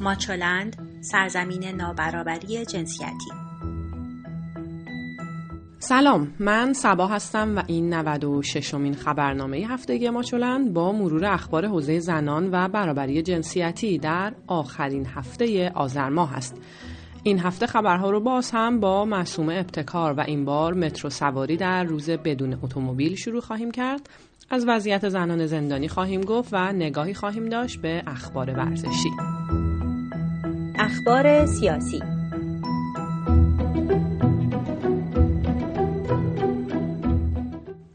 ماچولند سرزمین نابرابری جنسیتی. سلام من سبا هستم و این 96 امین خبرنامه هفتگی ماچولند با مرور اخبار حوزه زنان و برابری جنسیتی در آخرین هفته آذر ماه است. این هفته خبرها رو باز هم با معصوم ابتکار و این بار مترو سواری در روز بدون اتومبیل شروع خواهیم کرد. از وضعیت زنان زندانی خواهیم گفت و نگاهی خواهیم داشت به اخبار ورزشی. اخبار سیاسی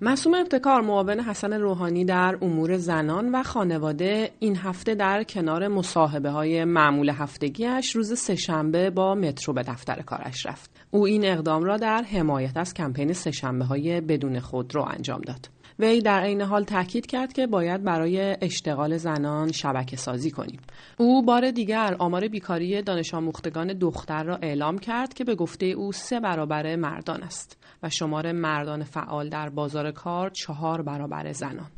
مسوم ابتکار معاون حسن روحانی در امور زنان و خانواده این هفته در کنار مصاحبه های معمول هفتگیش روز سهشنبه با مترو به دفتر کارش رفت. او این اقدام را در حمایت از کمپین سهشنبه های بدون خودرو انجام داد. وی در عین حال تاکید کرد که باید برای اشتغال زنان شبکه سازی کنیم. او بار دیگر آمار بیکاری دانش آموختگان دختر را اعلام کرد که به گفته او سه برابر مردان است و شمار مردان فعال در بازار کار چهار برابر زنان.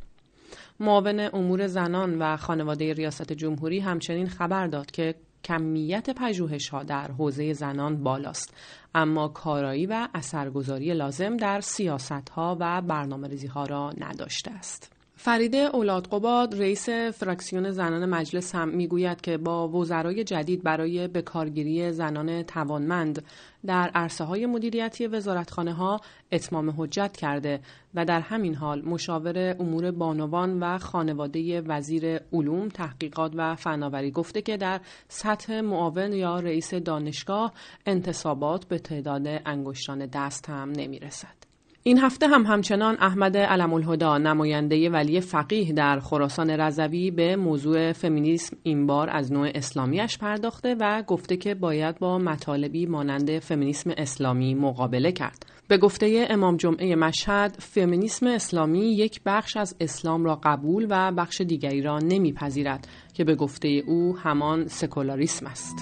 معاون امور زنان و خانواده ریاست جمهوری همچنین خبر داد که کمیت پژوهش ها در حوزه زنان بالاست اما کارایی و اثرگذاری لازم در سیاست ها و برنامه ریزی ها را نداشته است. فریده اولاد قباد رئیس فراکسیون زنان مجلس هم می‌گوید که با وزرای جدید برای بکارگیری زنان توانمند در عرصه های مدیریتی وزارتخانه ها اتمام حجت کرده و در همین حال مشاور امور بانوان و خانواده وزیر علوم تحقیقات و فناوری گفته که در سطح معاون یا رئیس دانشگاه انتصابات به تعداد انگشتان دست هم نمی رسد. این هفته هم همچنان احمد علم الهدا نماینده ولی فقیه در خراسان رضوی به موضوع فمینیسم این بار از نوع اسلامیش پرداخته و گفته که باید با مطالبی مانند فمینیسم اسلامی مقابله کرد. به گفته امام جمعه مشهد فمینیسم اسلامی یک بخش از اسلام را قبول و بخش دیگری را نمیپذیرد که به گفته او همان سکولاریسم است.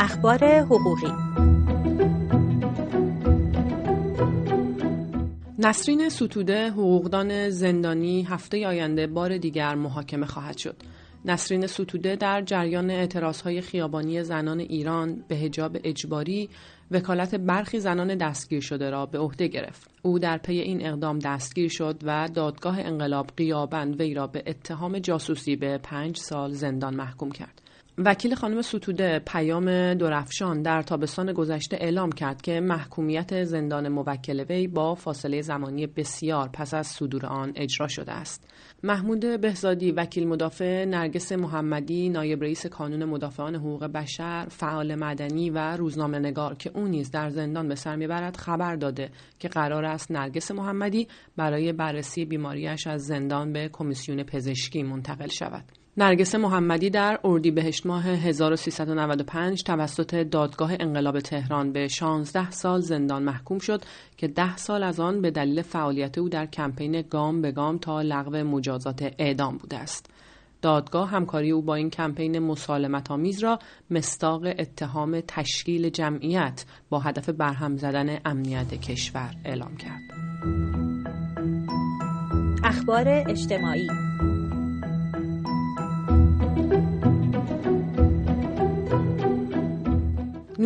اخبار حقوقی نسرین ستوده حقوقدان زندانی هفته آینده بار دیگر محاکمه خواهد شد. نسرین ستوده در جریان اعتراضهای خیابانی زنان ایران به هجاب اجباری وکالت برخی زنان دستگیر شده را به عهده گرفت. او در پی این اقدام دستگیر شد و دادگاه انقلاب قیابند وی را به اتهام جاسوسی به پنج سال زندان محکوم کرد. وکیل خانم ستوده پیام درفشان در تابستان گذشته اعلام کرد که محکومیت زندان موکل وی با فاصله زمانی بسیار پس از صدور آن اجرا شده است. محمود بهزادی وکیل مدافع نرگس محمدی نایب رئیس کانون مدافعان حقوق بشر فعال مدنی و روزنامه نگار که او نیز در زندان به سر می‌برد خبر داده که قرار است نرگس محمدی برای بررسی بیماریش از زندان به کمیسیون پزشکی منتقل شود. نرگس محمدی در اردیبهشت ماه 1395 توسط دادگاه انقلاب تهران به 16 سال زندان محکوم شد که 10 سال از آن به دلیل فعالیت او در کمپین گام به گام تا لغو مجازات اعدام بوده است. دادگاه همکاری او با این کمپین مسالمت آمیز را مستاق اتهام تشکیل جمعیت با هدف برهم زدن امنیت کشور اعلام کرد. اخبار اجتماعی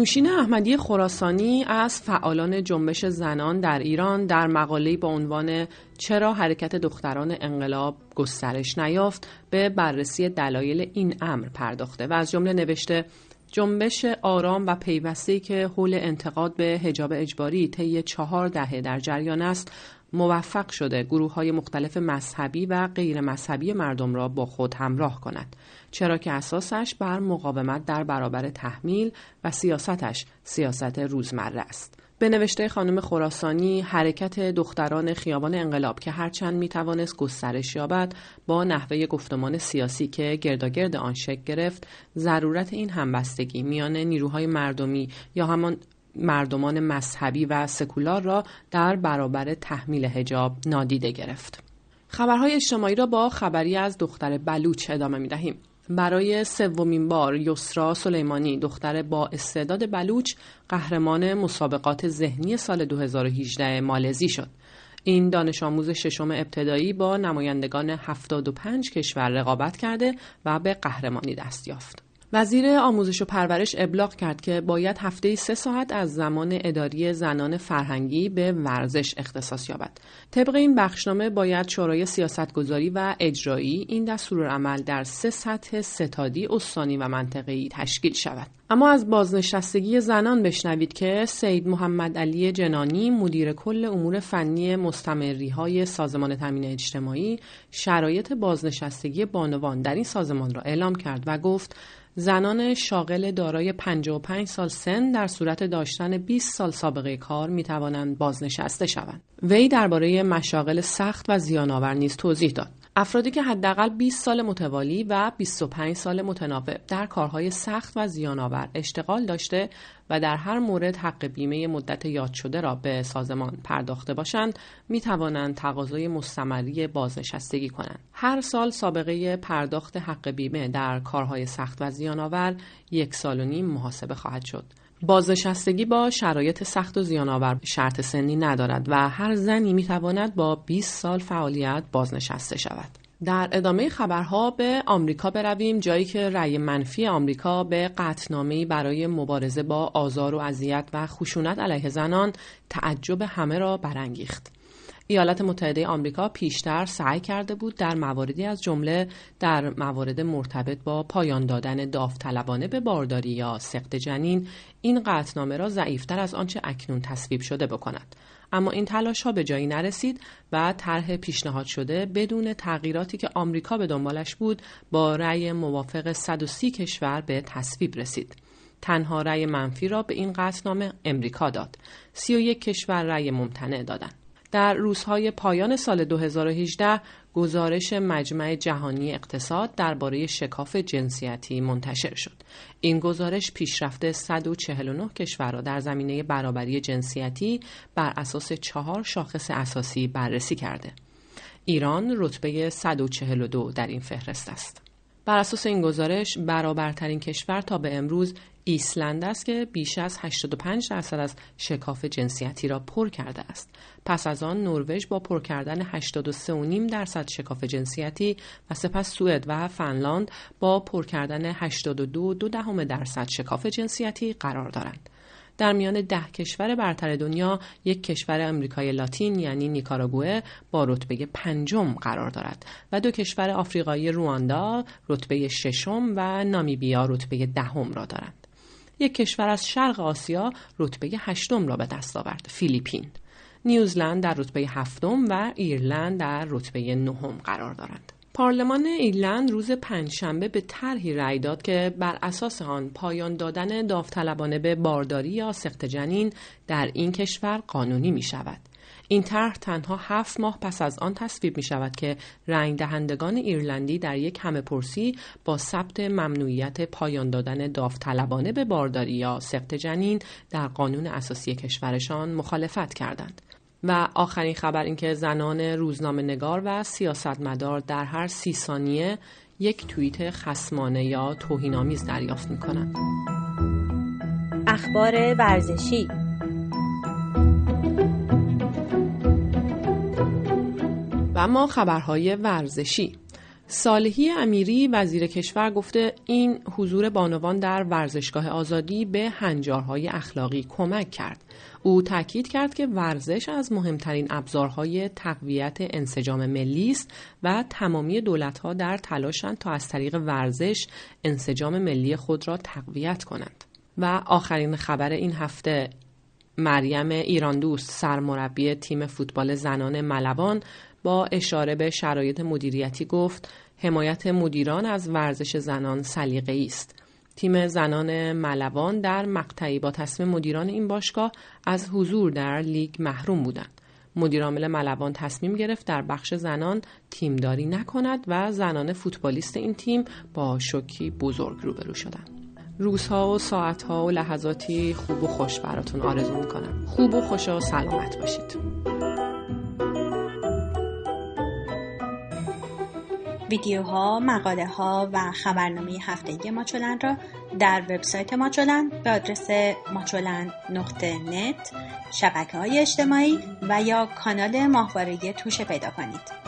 نوشین احمدی خراسانی از فعالان جنبش زنان در ایران در مقاله‌ای با عنوان چرا حرکت دختران انقلاب گسترش نیافت به بررسی دلایل این امر پرداخته و از جمله نوشته جنبش آرام و پیوسته که حول انتقاد به حجاب اجباری طی چهار دهه در جریان است. موفق شده گروه های مختلف مذهبی و غیر مذهبی مردم را با خود همراه کند چرا که اساسش بر مقاومت در برابر تحمیل و سیاستش سیاست روزمره است. به نوشته خانم خراسانی حرکت دختران خیابان انقلاب که هرچند می توانست گسترش یابد با نحوه گفتمان سیاسی که گرداگرد آن شکل گرفت ضرورت این همبستگی میان نیروهای مردمی یا همان مردمان مذهبی و سکولار را در برابر تحمیل هجاب نادیده گرفت. خبرهای اجتماعی را با خبری از دختر بلوچ ادامه می دهیم. برای سومین بار یسرا سلیمانی دختر با استعداد بلوچ قهرمان مسابقات ذهنی سال 2018 مالزی شد. این دانش آموز ششم ابتدایی با نمایندگان 75 کشور رقابت کرده و به قهرمانی دست یافت. وزیر آموزش و پرورش ابلاغ کرد که باید هفته سه ساعت از زمان اداری زنان فرهنگی به ورزش اختصاص یابد. طبق این بخشنامه باید شورای سیاستگذاری و اجرایی این دستورالعمل در سه سطح ستادی استانی و منطقه‌ای تشکیل شود. اما از بازنشستگی زنان بشنوید که سید محمد علی جنانی مدیر کل امور فنی مستمری های سازمان تامین اجتماعی شرایط بازنشستگی بانوان در این سازمان را اعلام کرد و گفت زنان شاغل دارای 55 سال سن در صورت داشتن 20 سال سابقه کار می توانند بازنشسته شوند. وی درباره مشاغل سخت و زیانآور نیز توضیح داد. افرادی که حداقل 20 سال متوالی و 25 سال متناوب در کارهای سخت و زیانآور اشتغال داشته و در هر مورد حق بیمه مدت یاد شده را به سازمان پرداخته باشند می توانند تقاضای مستمری بازنشستگی کنند. هر سال سابقه پرداخت حق بیمه در کارهای سخت و زیانآور یک سال و نیم محاسبه خواهد شد. بازنشستگی با شرایط سخت و زیانآور شرط سنی ندارد و هر زنی می تواند با 20 سال فعالیت بازنشسته شود. در ادامه خبرها به آمریکا برویم جایی که رأی منفی آمریکا به قطنامه برای مبارزه با آزار و اذیت و خشونت علیه زنان تعجب همه را برانگیخت. ایالات متحده آمریکا پیشتر سعی کرده بود در مواردی از جمله در موارد مرتبط با پایان دادن داوطلبانه به بارداری یا سقط جنین این قطعنامه را ضعیفتر از آنچه اکنون تصویب شده بکند. اما این تلاش ها به جایی نرسید و طرح پیشنهاد شده بدون تغییراتی که آمریکا به دنبالش بود با رأی موافق 130 کشور به تصویب رسید. تنها رأی منفی را به این قطعنامه امریکا داد. 31 کشور رأی ممتنع دادند. در روزهای پایان سال 2018 گزارش مجمع جهانی اقتصاد درباره شکاف جنسیتی منتشر شد. این گزارش پیشرفت 149 کشور را در زمینه برابری جنسیتی بر اساس چهار شاخص اساسی بررسی کرده. ایران رتبه 142 در این فهرست است. بر اساس این گزارش برابرترین کشور تا به امروز ایسلند است که بیش از 85 درصد از شکاف جنسیتی را پر کرده است. پس از آن نروژ با پر کردن 83.5 درصد شکاف جنسیتی و سپس سوئد و فنلاند با پر کردن 82 دهم درصد شکاف جنسیتی قرار دارند. در میان ده کشور برتر دنیا یک کشور امریکای لاتین یعنی نیکاراگوه با رتبه پنجم قرار دارد و دو کشور آفریقایی رواندا رتبه ششم و نامیبیا رتبه دهم را دارند. یک کشور از شرق آسیا رتبه هشتم را به دست آورد فیلیپین نیوزلند در رتبه هفتم و ایرلند در رتبه نهم قرار دارند پارلمان ایرلند روز پنجشنبه به طرحی رأی داد که بر اساس آن پایان دادن داوطلبانه به بارداری یا سخت جنین در این کشور قانونی می شود. این طرح تنها هفت ماه پس از آن تصویب می شود که رنگ دهندگان ایرلندی در یک همه پرسی با ثبت ممنوعیت پایان دادن داوطلبانه به بارداری یا سقط جنین در قانون اساسی کشورشان مخالفت کردند. و آخرین خبر اینکه زنان روزنامه نگار و سیاستمدار در هر سی ثانیه یک توییت خسمانه یا توهینآمیز دریافت می کنند. اخبار ورزشی اما خبرهای ورزشی صالحی امیری وزیر کشور گفته این حضور بانوان در ورزشگاه آزادی به هنجارهای اخلاقی کمک کرد. او تاکید کرد که ورزش از مهمترین ابزارهای تقویت انسجام ملی است و تمامی دولتها در تلاشند تا از طریق ورزش انسجام ملی خود را تقویت کنند. و آخرین خبر این هفته مریم ایران دوست سرمربی تیم فوتبال زنان ملوان با اشاره به شرایط مدیریتی گفت حمایت مدیران از ورزش زنان سلیقه‌ای است. تیم زنان ملوان در مقطعی با تصمیم مدیران این باشگاه از حضور در لیگ محروم بودند. مدیرعامل ملوان تصمیم گرفت در بخش زنان تیمداری نکند و زنان فوتبالیست این تیم با شوکی بزرگ روبرو شدند. روزها و ساعتها و لحظاتی خوب و خوش براتون آرزو می‌کنم. خوب و خوش و سلامت باشید. ویدیوها، مقاله ها و خبرنامه هفتگی ماچولن را در وبسایت ماچولن به آدرس ماچولن نقطه شبکه های اجتماعی و یا کانال ماهواره توشه پیدا کنید.